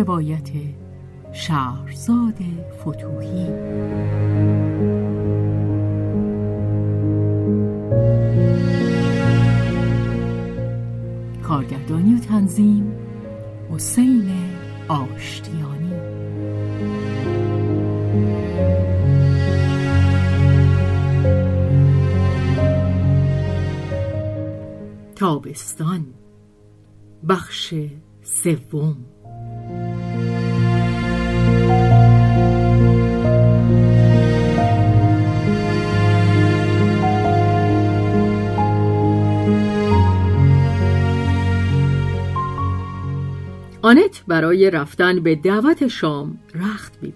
روایت شهرزاد فتوحی کارگردانی و تنظیم حسین آشتیانی. تابستان بخش سوم. آنت برای رفتن به دعوت شام رخت می.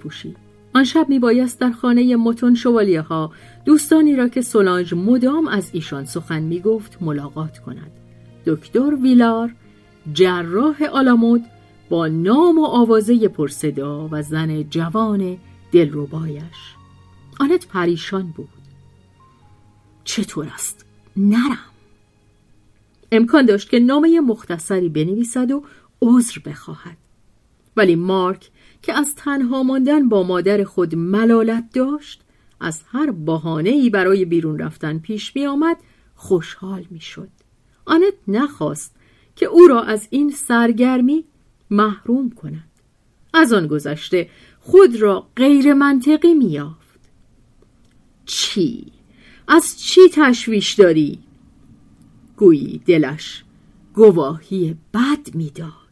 آن شب می بایست در خانه متون شوالیه ها دوستانی را که سولانج مدام از ایشان سخن می گفت ملاقات کند. دکتر ویلار جراح آلامود با نام و آوازه پرصدا و زن جوان دلربایش آنت پریشان بود چطور است؟ نرم امکان داشت که نامه مختصری بنویسد و عذر بخواهد ولی مارک که از تنها ماندن با مادر خود ملالت داشت از هر بهانه‌ای برای بیرون رفتن پیش می آمد خوشحال می شد. آنت نخواست که او را از این سرگرمی محروم کند. از آن گذشته خود را غیر منطقی می. چی؟ از چی تشویش داری؟ گویی دلش گواهی بد می‌داد.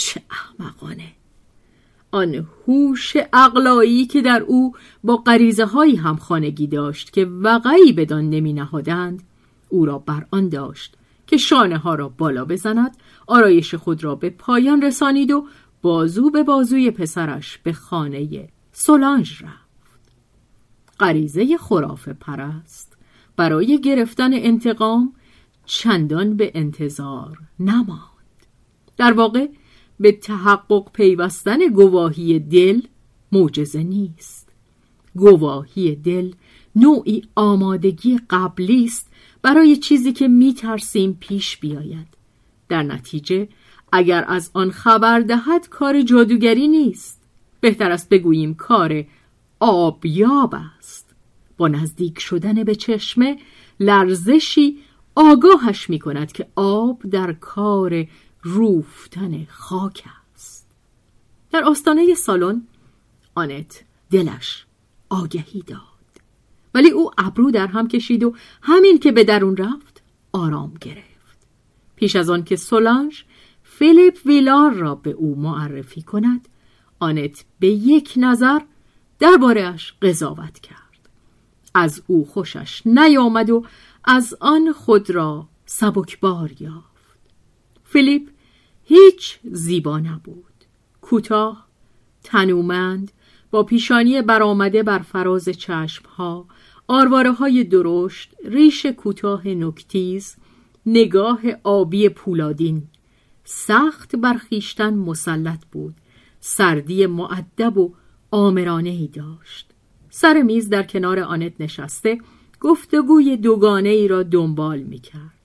چه احمقانه. آن هوش اقلایی که در او با غریزه هایی هم خانگی داشت که وقعی بدان نمی نهادند او را بر آن داشت که شانه ها را بالا بزند آرایش خود را به پایان رسانید و بازو به بازوی پسرش به خانه سولانژ رفت. غریزه خرافه پرست برای گرفتن انتقام چندان به انتظار نماند. در واقع به تحقق پیوستن گواهی دل معجزه نیست. گواهی دل نوعی آمادگی قبلی است برای چیزی که میترسیم پیش بیاید. در نتیجه اگر از آن خبر دهد کار جادوگری نیست. بهتر است بگوییم کار آبیاب است. با نزدیک شدن به چشمه لرزشی آگاهش می کند که آب در کار روفتن خاک است. در آستانه سالن آنت دلش آگهی داد. ولی او ابرو در هم کشید و همین که به درون رفت آرام گرفت. پیش از آن که سولانژ فیلیپ ویلار را به او معرفی کند آنت به یک نظر دربارهاش قضاوت کرد. از او خوشش نیامد و از آن خود را سبکبار یافت. فیلیپ هیچ زیبا نبود. کوتاه تنومند با پیشانی برآمده بر فراز چشمها آرواره های درشت ریش کوتاه نکتیز نگاه آبی پولادین. سخت برخیشتن مسلط بود. سردی معدب و آمرانه ای داشت. سر میز در کنار آنت نشسته گفتگوی دوگانه ای را دنبال می کرد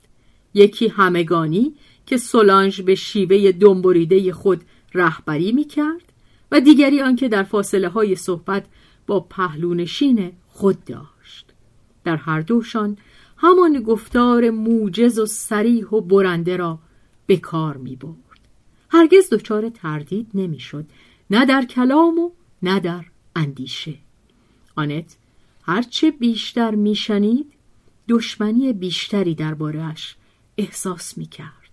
یکی همگانی که سولانژ به شیوه دنبریده خود رهبری می کرد و دیگری آنکه در فاصله های صحبت با پهلونشین خود داشت. در هر دوشان همان گفتار موجز و سریح و برنده را به کار می برد. هرگز دچار تردید نمی‌شد نه در کلام و نه در اندیشه. آنت هرچه بیشتر میشنید دشمنی بیشتری دربارهش احساس می‌کرد.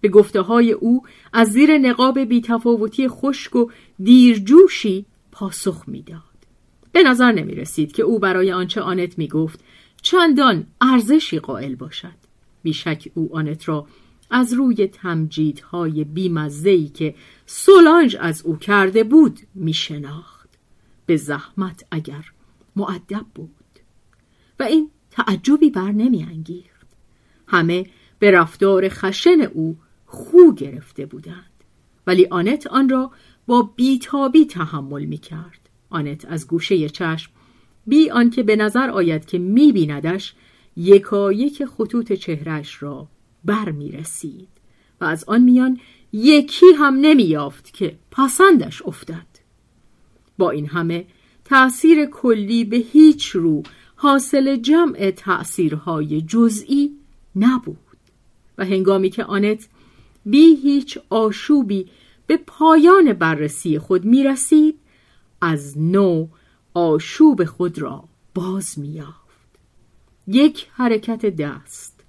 به گفته های او از زیر نقاب بیتفاوتی خشک و دیرجوشی پاسخ می‌داد. به نظر نمی رسید که او برای آنچه آنت می گفت چندان ارزشی قائل باشد. بیشک او آنت را از روی تمجیدهای بیمزهی که سولانج از او کرده بود می شناخت به زحمت اگر معدب بود. و این تعجبی بر نمی انگیخت. همه به رفتار خشن او خو گرفته بودند. ولی آنت آن را با بیتابی تحمل می کرد آنت از گوشه چشم بی آنکه به نظر آید که می بیندش یکایک خطوط چهرش را بر می رسید و از آن میان یکی هم نمی یافت که پسندش افتد. با این همه تأثیر کلی به هیچ رو حاصل جمع تأثیرهای جزئی نبود و هنگامی که آنت بی هیچ آشوبی به پایان بررسی خود می رسید از نو آشوب خود را باز می یافت. یک حرکت دست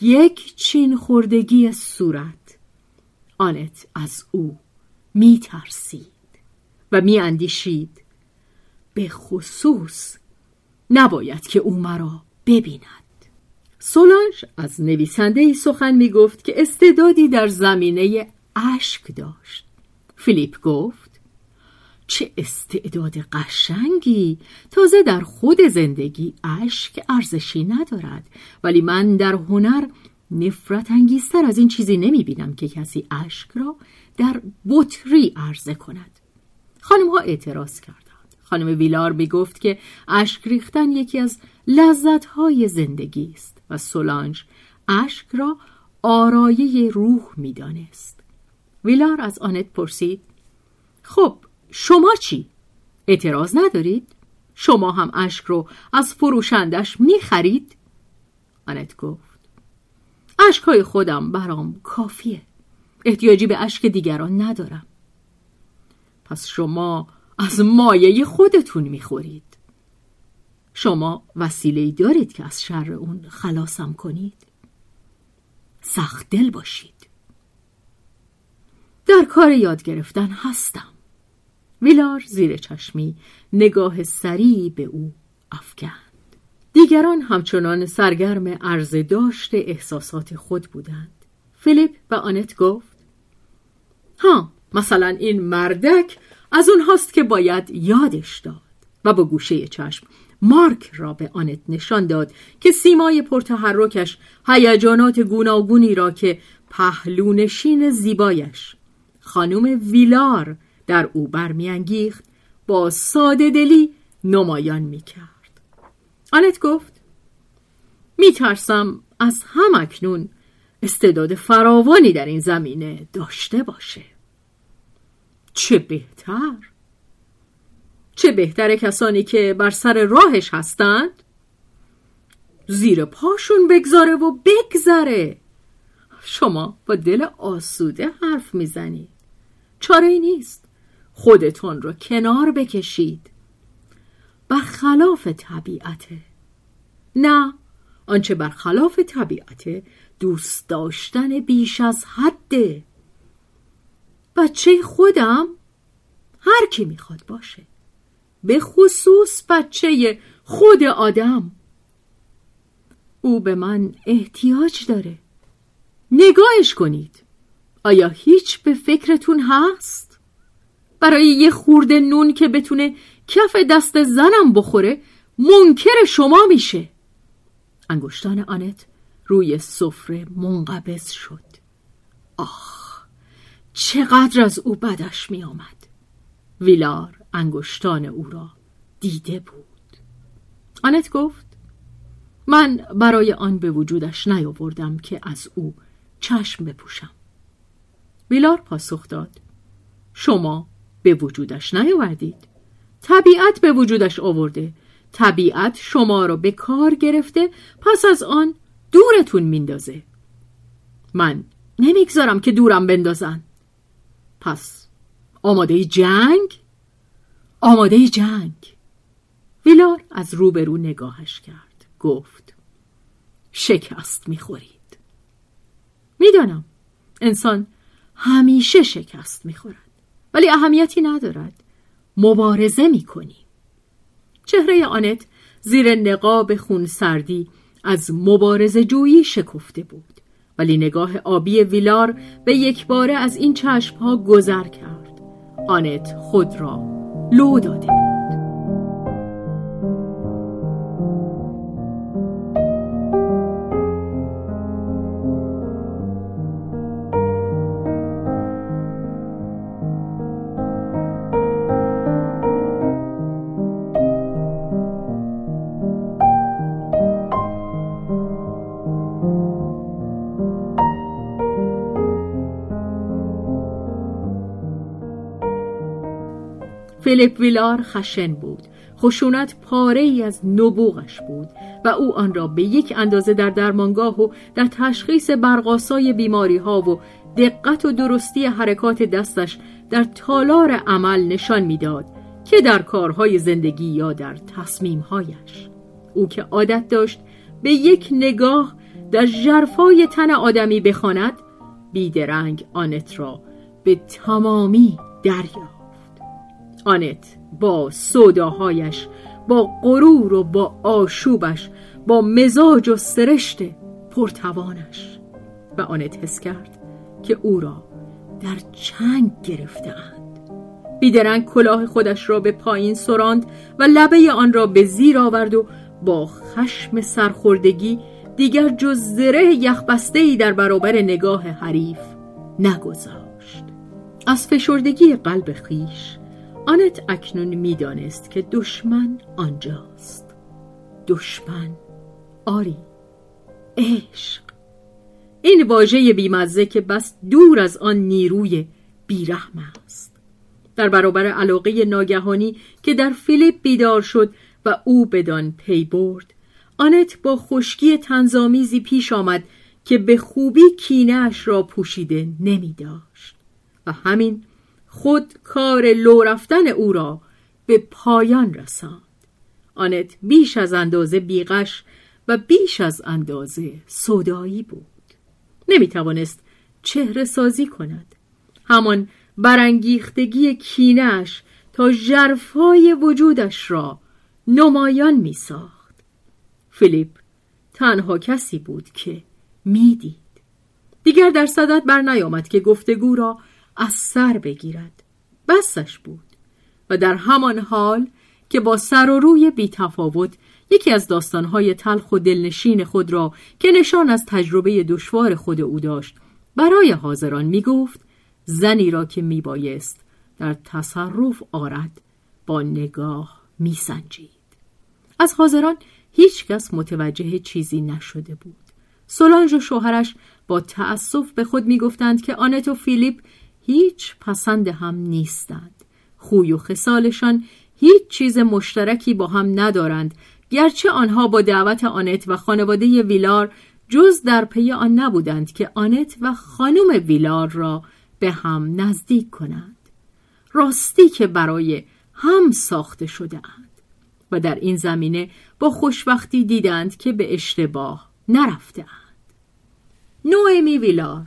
یک چین خوردگی صورت آنت از او می ترسید و می اندیشید به خصوص نباید که او مرا ببیند سولانج از نویسنده سخن می گفت که استعدادی در زمینه اشک داشت. فیلیپ گفت چه استعداد قشنگی! تازه در خود زندگی اشک ارزشی ندارد. ولی من در هنر نفرت انگیزتر از این چیزی نمی بینم که کسی اشک را در بطری عرضه کند. خانم ها اعتراض کردند. خانم ویلار می گفت که اشک ریختن یکی از لذت های زندگی است. و سولانج اشک را آرایه روح می دانست. ویلار از آنت پرسید خب شما چی؟ اعتراض ندارید؟ شما هم اشک رو از فروشندش می خرید؟ آنت گفت اشکهای خودم برام کافیه احتیاجی به اشک دیگران ندارم پس شما از مایه خودتون می‌خورید شما وسیله دارید که از شر اون خلاصم کنید. سخت دل باشید. در کار یاد گرفتن هستم. ویلار زیر چشمی نگاه سریع به او افکند. دیگران همچنان سرگرم عرض داشت احساسات خود بودند. فیلیپ به آنت گفت ها مثلا این مردک از اون هاست که باید یادش داد و با گوشه چشم مارک را به آنت نشان داد که سیمای پرتحرکش هیجانات گوناگونی را که پهلونشین زیبایش خانم ویلار در او برمیانگیخت با ساده دلی نمایان می‌کرد. آنت گفت میترسم از هم اکنون استعداد فراوانی در این زمینه داشته باشه. چه بهتر؟ چه بهتر کسانی که بر سر راهش هستند؟ زیر پاشون بگذاره و بگذره. شما با دل آسوده حرف می‌زنید. چاره ای نیست. خودتون رو کنار بکشید. برخلاف طبیعته نه آنچه برخلاف طبیعته دوست داشتن بیش از حده بچه خودم هر کی می‌خواد باشه. به خصوص بچه خود آدم. او به من احتیاج داره. نگاهش کنید. آیا هیچ به فکرتون هست؟ برای یه خورده نون که بتونه کف دست زنم بخوره منکر شما میشه. انگشتان آنت روی سفره منقبض شد. آخ چقدر از او بدش می آمد ویلار انگشتان او را دیده بود. آنت گفت من برای آن به وجودش نیاوردم که از او چشم بپوشم. ویلار پاسخ داد شما به وجودش نیاوردید. طبیعت به وجودش آورده. طبیعت شما را به کار گرفته پس از آن دورتون میندازه. من نمی‌گذارم که دورم بندازن. پس آماده جنگ؟ آماده جنگ. ویلار از روبرو نگاهش کرد. گفت شکست می‌خورید. می‌دانم انسان همیشه شکست می‌خورد ولی اهمیتی ندارد. مبارزه می‌کنیم چهره آنت زیر نقاب خون سردی از مبارزه جویی شکفته بود ولی نگاه آبی ویلار به یک باره از این چشمها گذر کرد. آنت خود را لو داده فیلیپ ویلار خشن بود. خشونت پاره ای از نبوغش بود و او آن را به یک اندازه در درمانگاه و در تشخیص برقاسای بیماری ها و دقت و درستی حرکات دستش در تالار عمل نشان می‌داد که در کارهای زندگی یا در تصمیمهایش. او که عادت داشت به یک نگاه در جرفای تن آدمی بخواند بیدرنگ آنت را به تمامی دریافت. آنت با سوداهایش با غرور و با آشوبش با مزاج و سرشت پرتوانش. و آنت حس کرد که او را در چنگ گرفتهاند. بیدرنگ کلاه خودش را به پایین سراند و لبه آن را به زیر آورد و با خشم سرخوردگی دیگر جز زره یخبسته در برابر نگاه حریف نگذاشت. از فشردگی قلب خیش آنت اکنون می‌دانست که دشمن آنجاست. دشمن آری عشق. این واژه بیمزه که بس دور از آن نیروی بیرحم است. در برابر علاقه ناگهانی که در فیلیپ بیدار شد و او بدان پی برد آنت با خشکی تنظامیزی پیش آمد که به خوبی کینهاش را پوشیده نمی داشت و همین خود کار لو رفتن او را به پایان رساند. آنت بیش از اندازه بیغش و بیش از اندازه صدایی بود. نمی توانست چهره سازی کند. همان برانگیختگی کینش تا جرفای وجودش را نمایان می ساخت فیلیپ تنها کسی بود که می‌دید. دیگر در صدت بر نیامد که گفتگو را از سر بگیرد بسش بود و در همان حال که با سر و روی بی تفاوت یکی از داستانهای تلخ و دلنشین خود را که نشان از تجربه دشوار خود او داشت برای حاضران می گفت زنی را که می بایست در تصرف آرد با نگاه می سنجید. از حاضران هیچ کس متوجه چیزی نشده بود. سولانژ و شوهرش با تأسف به خود می گفتند که آنت و فیلیپ هیچ پسند هم نیستند. خوی و خصالشان هیچ چیز مشترکی با هم ندارند. گرچه آنها با دعوت آنت و خانواده ویلار جز در پی آن نبودند که آنت و خانم ویلار را به هم نزدیک کنند. راستی که برای هم ساخته شده اند و در این زمینه با خوشبختی دیدند که به اشتباه نرفته اند نوئمی ویلار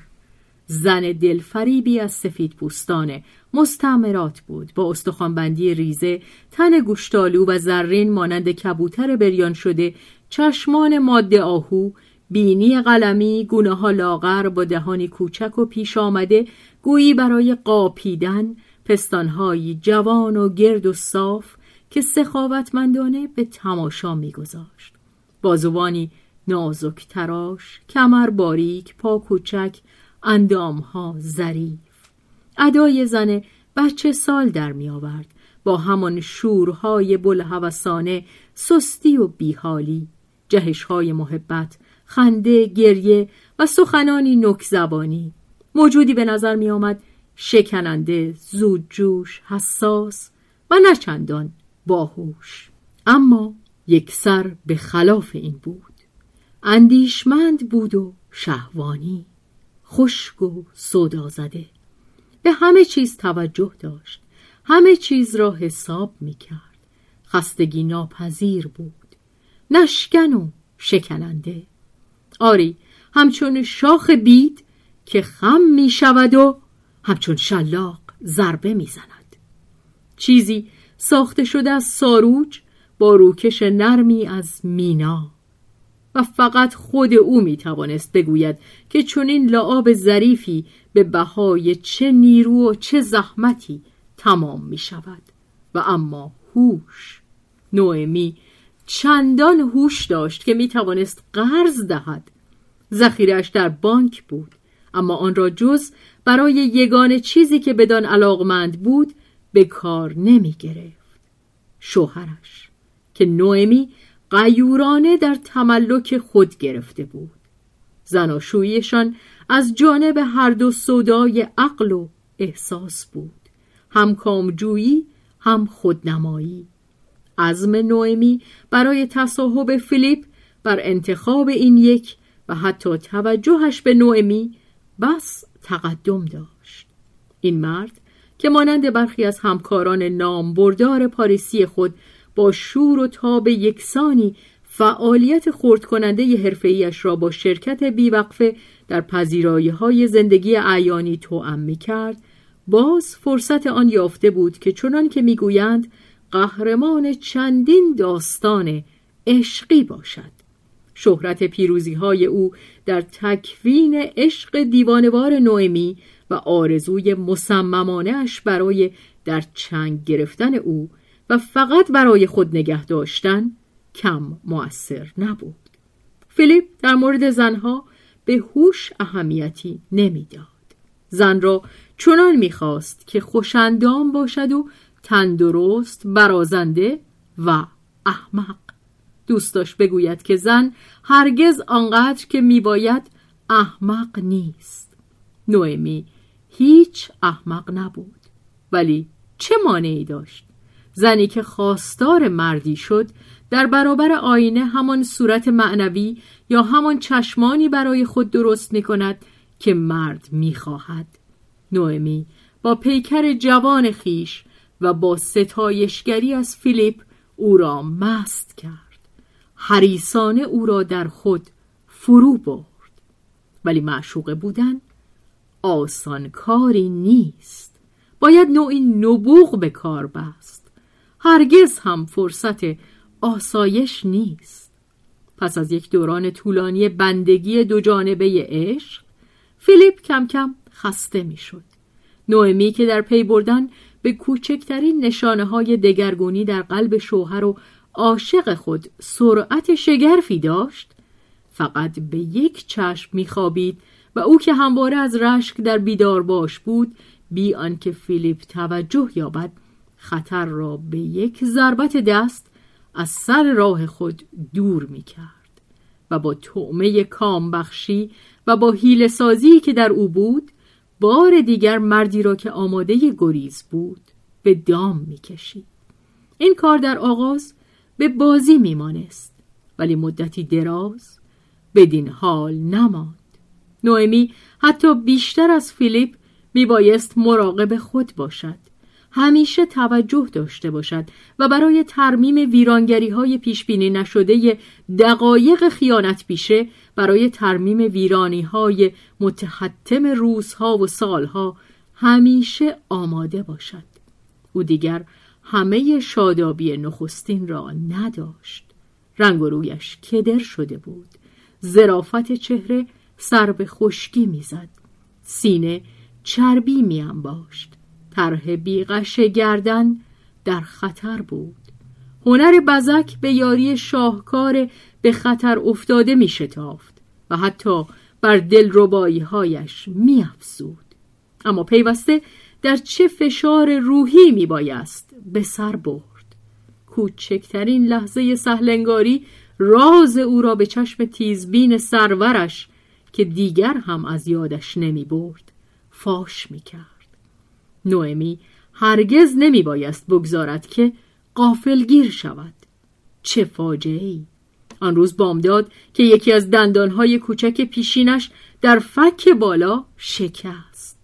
زن دلفریبی از سفید پوستان مستعمرات بود. با استخوانبندی ریزه تن گوشتالو و زرین مانند کبوتر بریان شده چشمان ماده آهو بینی قلمی گونه ها لاغر با دهانی کوچک و پیش آمده گویی برای قاپیدن پستانهایی جوان و گرد و صاف که سخاوتمندانه به تماشا میگذاشت. بازوانی نازک تراش کمر باریک پا کوچک اندامها ظریف. ادای زن بچه سال در می آورد. با همان شورهای بلحوثانه سستی و بیحالی جهشهای محبت خنده گریه و سخنانی نکزبانی. موجودی به نظر می آمد شکننده زودجوش حساس و نچندان باهوش. اما یک سر به خلاف این بود. اندیشمند بود و شهوانی. خشک و صدا زده. به همه چیز توجه داشت. همه چیز را حساب می کرد خستگی ناپذیر بود. نشکن و شکننده. آری همچون شاخ بید که خم می شود و همچون شلاق ضربه می زند. چیزی ساخته شده از ساروج با روکش نرمی از مینا. و فقط خود او می توانست بگوید که چنین لعاب ظریفی به بهای چه نیرو و چه زحمتی تمام می شود و اما هوش. نوئمی چندان هوش داشت که می توانست قرض دهد. ذخیرش در بانک بود اما آن را جز برای یگان چیزی که بدان علاقمند بود به کار نمی گرفت شوهرش که نوئمی قیورانه در تملک خود گرفته بود. زناشویشان از جانب هر دو صدای عقل و احساس بود. هم کامجویی هم خودنمایی. عزم نوئمی برای تصاحب فیلیپ بر انتخاب این یک و حتی توجهش به نوئمی بس تقدم داشت. این مرد که مانند برخی از همکاران نامبردار پاریسی خود با شور و تاب یکسانی فعالیت خورد کننده حرفه‌ایش را با شرکت بیوقفه در پذیرایی های زندگی عیانی توأم می کرد باز فرصت آن یافته بود که چنان که می‌گویند قهرمان چندین داستان عشقی باشد. شهرت پیروزی های او در تکوین عشق دیوانوار نوئمی و آرزوی مصممانش برای در چنگ گرفتن او و فقط برای خود نگه داشتن کم مؤثر نبود. فیلیپ در مورد زنها به هوش اهمیتی نمی‌داد. زن را چنان می‌خواست که خوشندام باشد و تندرست برازنده و احمق. دوست داشت بگوید که زن هرگز آنقدر که میباید احمق نیست. نوئمی هیچ احمق نبود. ولی چه مانعی داشت زنی که خواستار مردی شد در برابر آینه همان صورت معنوی یا همان چشمانی برای خود درست می کند که مرد می خواهد. نوئمی با پیکر جوان خیش و با ستایشگری از فیلیپ او را مست کرد. حریسانه او را در خود فرو برد. ولی معشوقه بودن آسان کاری نیست. باید نوعی نبوغ به کار بست. هرگز هم فرصت آسایش نیست. پس از یک دوران طولانی بندگی دو جانبه عشق فیلیپ کم کم خسته می‌شد. نوئمی که در پی بردن به کوچکترین نشانه های دگرگونی در قلب شوهر و عاشق خود سرعت شگرفی داشت فقط به یک چشم میخوابید و او که همواره از رشک در بیدار باش بود بی آنکه فیلیپ توجه یابد خطر را به یک ضربت دست از سر راه خود دور می کرد و با تعمه کامبخشی و با حیل سازی که در او بود بار دیگر مردی را که آماده گریز بود به دام می کشید. این کار در آغاز به بازی میمانست ولی مدتی دراز بدین حال نماند نوئمی حتی بیشتر از فیلیپ میبایست مراقب خود باشد همیشه توجه داشته باشد و برای ترمیم ویرانگری های پیشبینی نشده دقایق خیانت پیشه برای ترمیم ویرانی های متحتم روزها و سالها همیشه آماده باشد. او دیگر همه شادابی نخستین را نداشت. رنگ و رویش کدر شده بود. زرافت چهره سر به خشکی می‌زد. سینه چربی میانباشت. طرح بیغش گردن در خطر بود. هنر بزک به یاری شاهکار به خطر افتاده می شتافت و حتی بر دلربایی هایش می افزود. اما پیوسته در چه فشار روحی می بایست به سر برد. کوچکترین لحظه سهلنگاری راز او را به چشم تیزبین سرورش که دیگر هم از یادش نمی برد فاش می کرد نوئمی هرگز نمی بایست بگذارد که قافلگیر شود. چه فاجعه ای آن روز بامداد که یکی از دندانهای کوچک پیشینش در فک بالا شکست.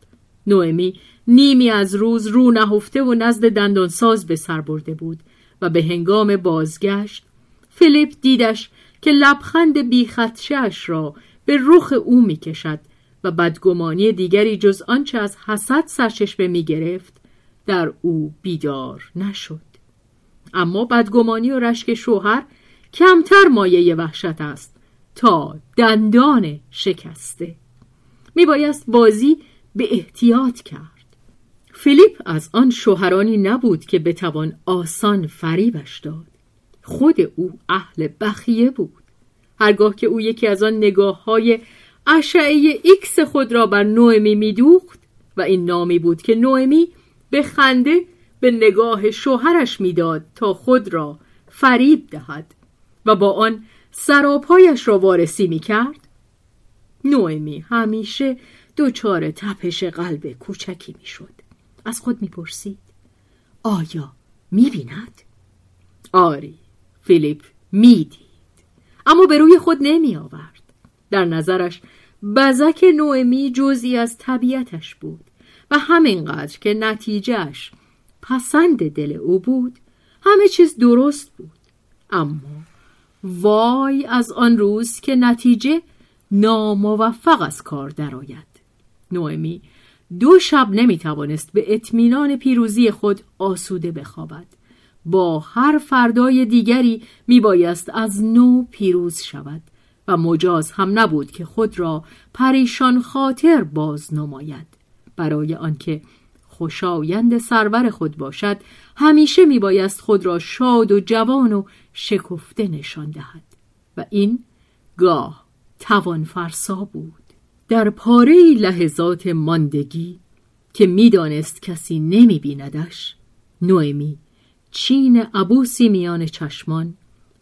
نوئمی نیمی از روز رو نهفته و نزد دندانساز به سر برده بود و به هنگام بازگشت فیلیپ دیدش که لبخند بیخدشش را به رخ او می کشد و بدگمانی دیگری جز آنچه از حسد سرچشمه می گرفت در او بیدار نشد. اما بدگمانی و رشک شوهر کمتر مایه وحشت است تا دندان شکسته. می بایست بازی به احتیاط کرد. فیلیپ از آن شوهرانی نبود که بتوان آسان فریبش داد. خود او اهل بخیه بود. هرگاه که او یکی از آن نگاه های اشعه ایکس خود را بر نوئمی میدوخت و این نامی بود که نوئمی به خنده به نگاه شوهرش می‌داد تا خود را فریب دهد و با آن سراپایش را وارسی می کرد نوئمی همیشه دچار تپش قلب کوچکی می شد از خود می پرسید آیا می بیند؟ آری فیلیپ می دید اما به روی خود نمی آورد در نظرش بزک نوئمی جزی از طبیعتش بود و همینقدر که نتیجهش پسند دل او بود همه چیز درست بود. اما وای از آن روز که نتیجه ناموفق از کار درآید. نوئمی دو شب نمی توانست به اطمینان پیروزی خود آسوده بخوابد. با هر فردای دیگری می بایست از نو پیروز شود. مجاز هم نبود که خود را پریشان خاطر باز نماید. برای آنکه خوشایند سرور خود باشد همیشه می بایست خود را شاد و جوان و شکفته نشان دهد. و این گاه توان فرسا بود. در پاره لحظات ماندگی که می‌دانست کسی نمی بیندش نوئمی چین عبوسی میان چشمان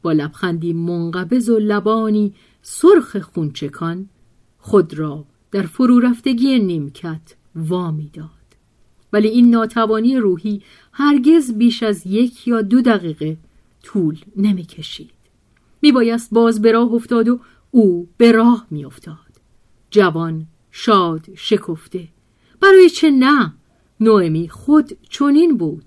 با لبخندی منقبض و لبانی سرخ خونچکان خود را در فرو رفتگی نیمکت وامی داد. ولی این ناتوانی روحی هرگز بیش از یک یا دو دقیقه طول نمی کشید می بایست باز به راه افتاد و او به راه می افتاد جوان شاد شکفته. برای چه نه؟ نوئمی خود چنین بود.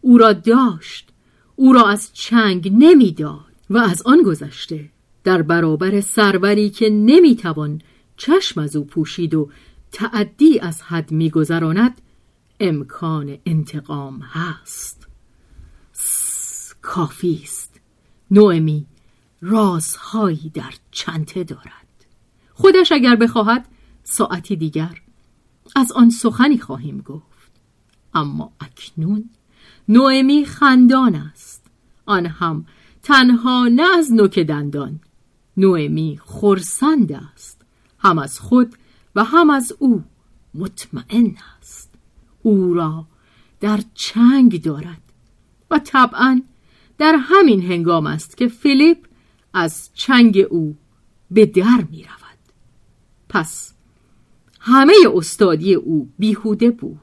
او را داشت. او را از چنگ نمی‌داد و از آن گذشته در برابر سروری که نمی‌توان چشم از او پوشید و تعدی از حد میگذراند امکان انتقام هست. کافی است. نوئمی رازهایی در چنته دارد. خودش اگر بخواهد ساعتی دیگر از آن سخنی خواهیم گفت. اما اکنون نوئمی خندان است. آن هم تنها نه از نوک دندان نوئمی خرسند است. هم از خود و هم از او مطمئن است. او را در چنگ دارد و طبعا در همین هنگام است که فیلیپ از چنگ او به در می رود. پس همه استادی او بیهوده بود.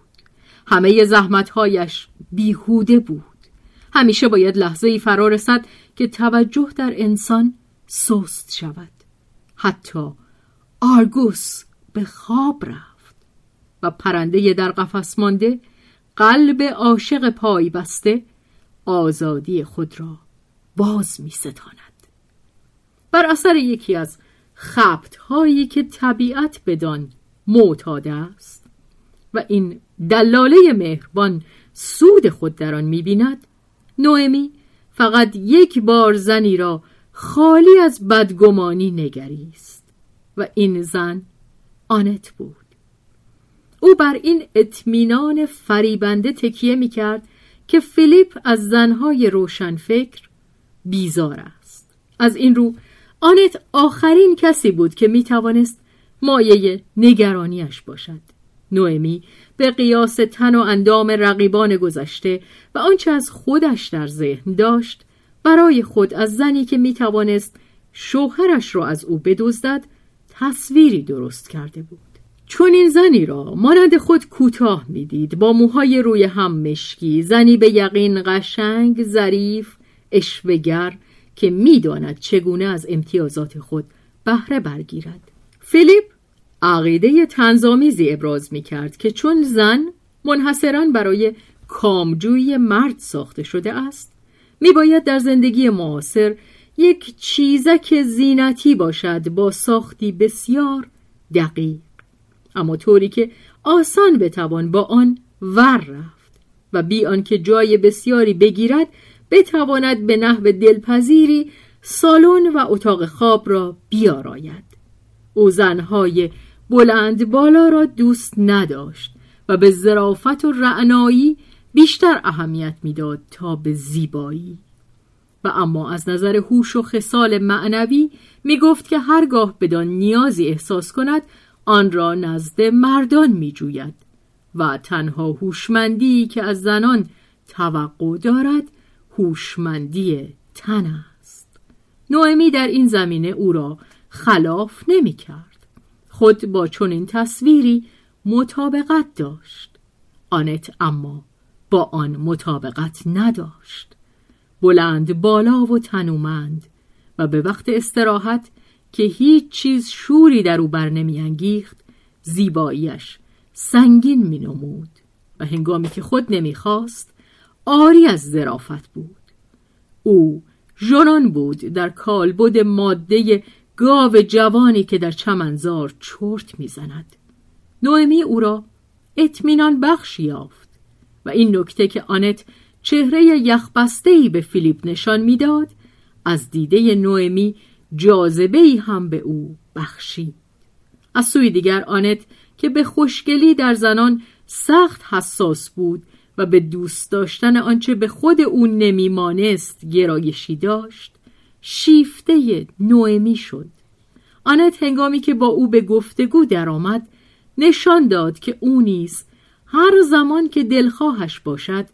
همه زحمتهایش بیهوده بود. همیشه باید لحظه ای فرا رسد که توجه در انسان سست شود حتی آرگوس به خواب رفت و پرنده در قفس مانده قلب عاشق پای بسته آزادی خود را باز می ستاند. بر اثر یکی از خبت هایی که طبیعت بدان معتاده است و این دلاله مهربان سود خود در آن می‌بیند نوئمی فقط یک بار زنی را خالی از بدگمانی نگریست و این زن آنت بود. او بر این اطمینان فریبنده تکیه می‌کرد که فیلیپ از زنهای روشنفکر بیزار است. از این رو آنت آخرین کسی بود که می توانست مایه نگرانیش باشد. نوئمی به قیاس تن و اندام رقیبان گذشته و آنچه از خودش در ذهن داشت برای خود از زنی که می توانست شوهرش را از او بدزدد تصویری درست کرده بود. چون این زنی را مانند خود کوتاه می‌دید با موهای روی هم مشکی زنی به یقین قشنگ ظریف اشوگر که می‌داند چگونه از امتیازات خود بهره برگیرد. فیلیپ عقیده تنظامیزی ابراز می کرد که چون زن منحصرا برای کامجویی مرد ساخته شده است می باید در زندگی معاصر یک چیزک زینتی باشد با ساختی بسیار دقیق. اما طوری که آسان بتوان با آن ور رفت و بی آنکه جای بسیاری بگیرد بتواند به نحو دلپذیری سالن و اتاق خواب را بیاراید. او زنهای بلند بالا را دوست نداشت و به ظرافت و رعنایی بیشتر اهمیت می‌داد تا به زیبایی. و اما از نظر هوش و خصال معنوی می گفت که هرگاه بدان نیازی احساس کند آن را نزد مردان می جوید و تنها هوشمندی که از زنان توقع دارد هوشمندی تن است. نوئمی در این زمینه او را خلاف نمی کرد خود با چنین تصویری مطابقت داشت. آنت اما با آن مطابقت نداشت. بلند بالا و تنومند و به وقت استراحت که هیچ چیز شوری در او بر انگیخت زیباییش سنگین می نمود و هنگامی که خود نمی‌خواست آری از ظرافت بود. او ژنان بود در کالبد ماده گاو جوانی که در چمنزار چرت می‌زند نوئمی او را اطمینان بخش یافت. و این نکته که آنت چهره یخبستهای به فیلیپ نشان می‌داد از دیده نوئمی جاذبه هم به او بخشید. از سوی دیگر آنت که به خوشگلی در زنان سخت حساس بود و به دوست داشتن آنچه به خود او نمیمانست گرایشی داشت شیفته نوئمی شد. آنت هنگامی که با او به گفتگو درآمد نشان داد که او نیز هر زمان که دلخواهش باشد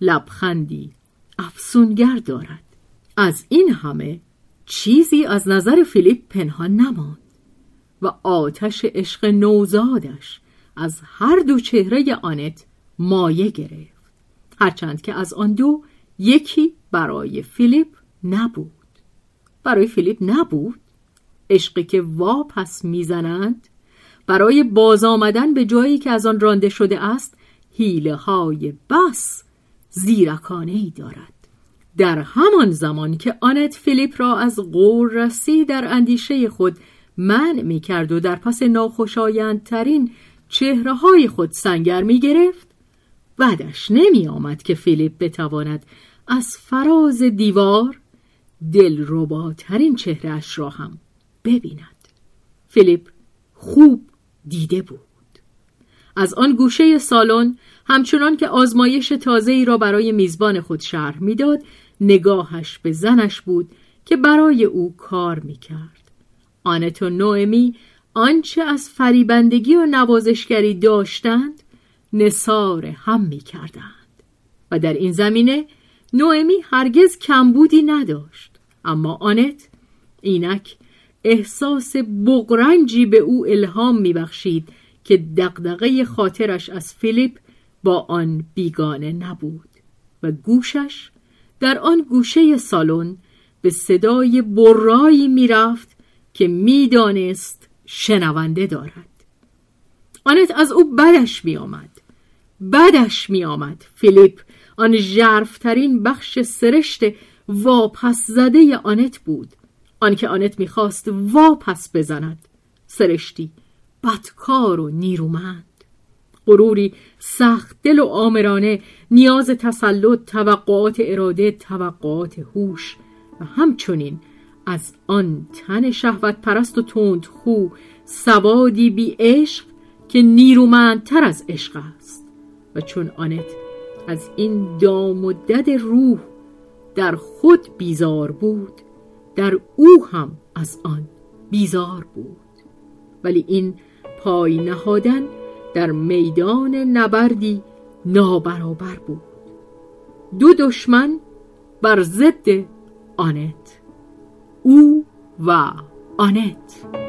لبخندی افسونگر دارد. از این همه چیزی از نظر فیلیپ پنهان نماند و آتش عشق نوزادش از هر دو چهره آنت مایه گرفت. هرچند که از آن دو یکی برای فیلیپ نبود. برای فیلیپ نبود. عشقی که وا پس می‌زنند برای باز آمدن به جایی که از آن رانده شده است حیله های بس زیرکانه ای دارد. در همان زمان که آنت فیلیپ را از رسی در اندیشه خود من می کرد و در پس ناخوشایندترین چهره های خود سنگر می گرفت بعدش نمی آمد که فیلیپ بتواند از فراز دیوار دلرباترین چهرهش را هم ببیند. فیلیپ خوب دیده بود. از آن گوشه سالن همچنان که آزمایش تازه ای را برای میزبان خود شرح می‌داد نگاهش به زنش بود که برای او کار می‌کرد. آنت و نوئمی آنچه از فریبندگی و نوازشگری داشتند نصار هم می‌کردند. و در این زمینه نوئمی هرگز کمبودی نداشت. اما آنت اینک احساس بغرنجی به او الهام میبخشید که دقدقه خاطرش از فیلیپ با آن بیگانه نبود و گوشش در آن گوشه سالن به صدای برایی می‌رفت که می‌دانست شنونده دارد. آنت از او بدش میآمد بدش میآمد. فیلیپ آن ژرفترین بخش سرشت واپس زده آنت بود. آنکه آنت می‌خواست واپس بزند. سرشتی بدکار و نیرومند. غروری سخت دل و آمرانه نیاز تسلط توقعات اراده توقعات هوش و همچنین از آن تن شهوت پرست و تند خو سوادی بی عشق که نیرومندتر از عشق است. و چون آنت از این دام و دد روح در خود بیزار بود در او هم از آن بیزار بود. ولی این پای نهادن در میدان نبردی نابرابر بود. دو دشمن بر ضد آنت. او و آنت.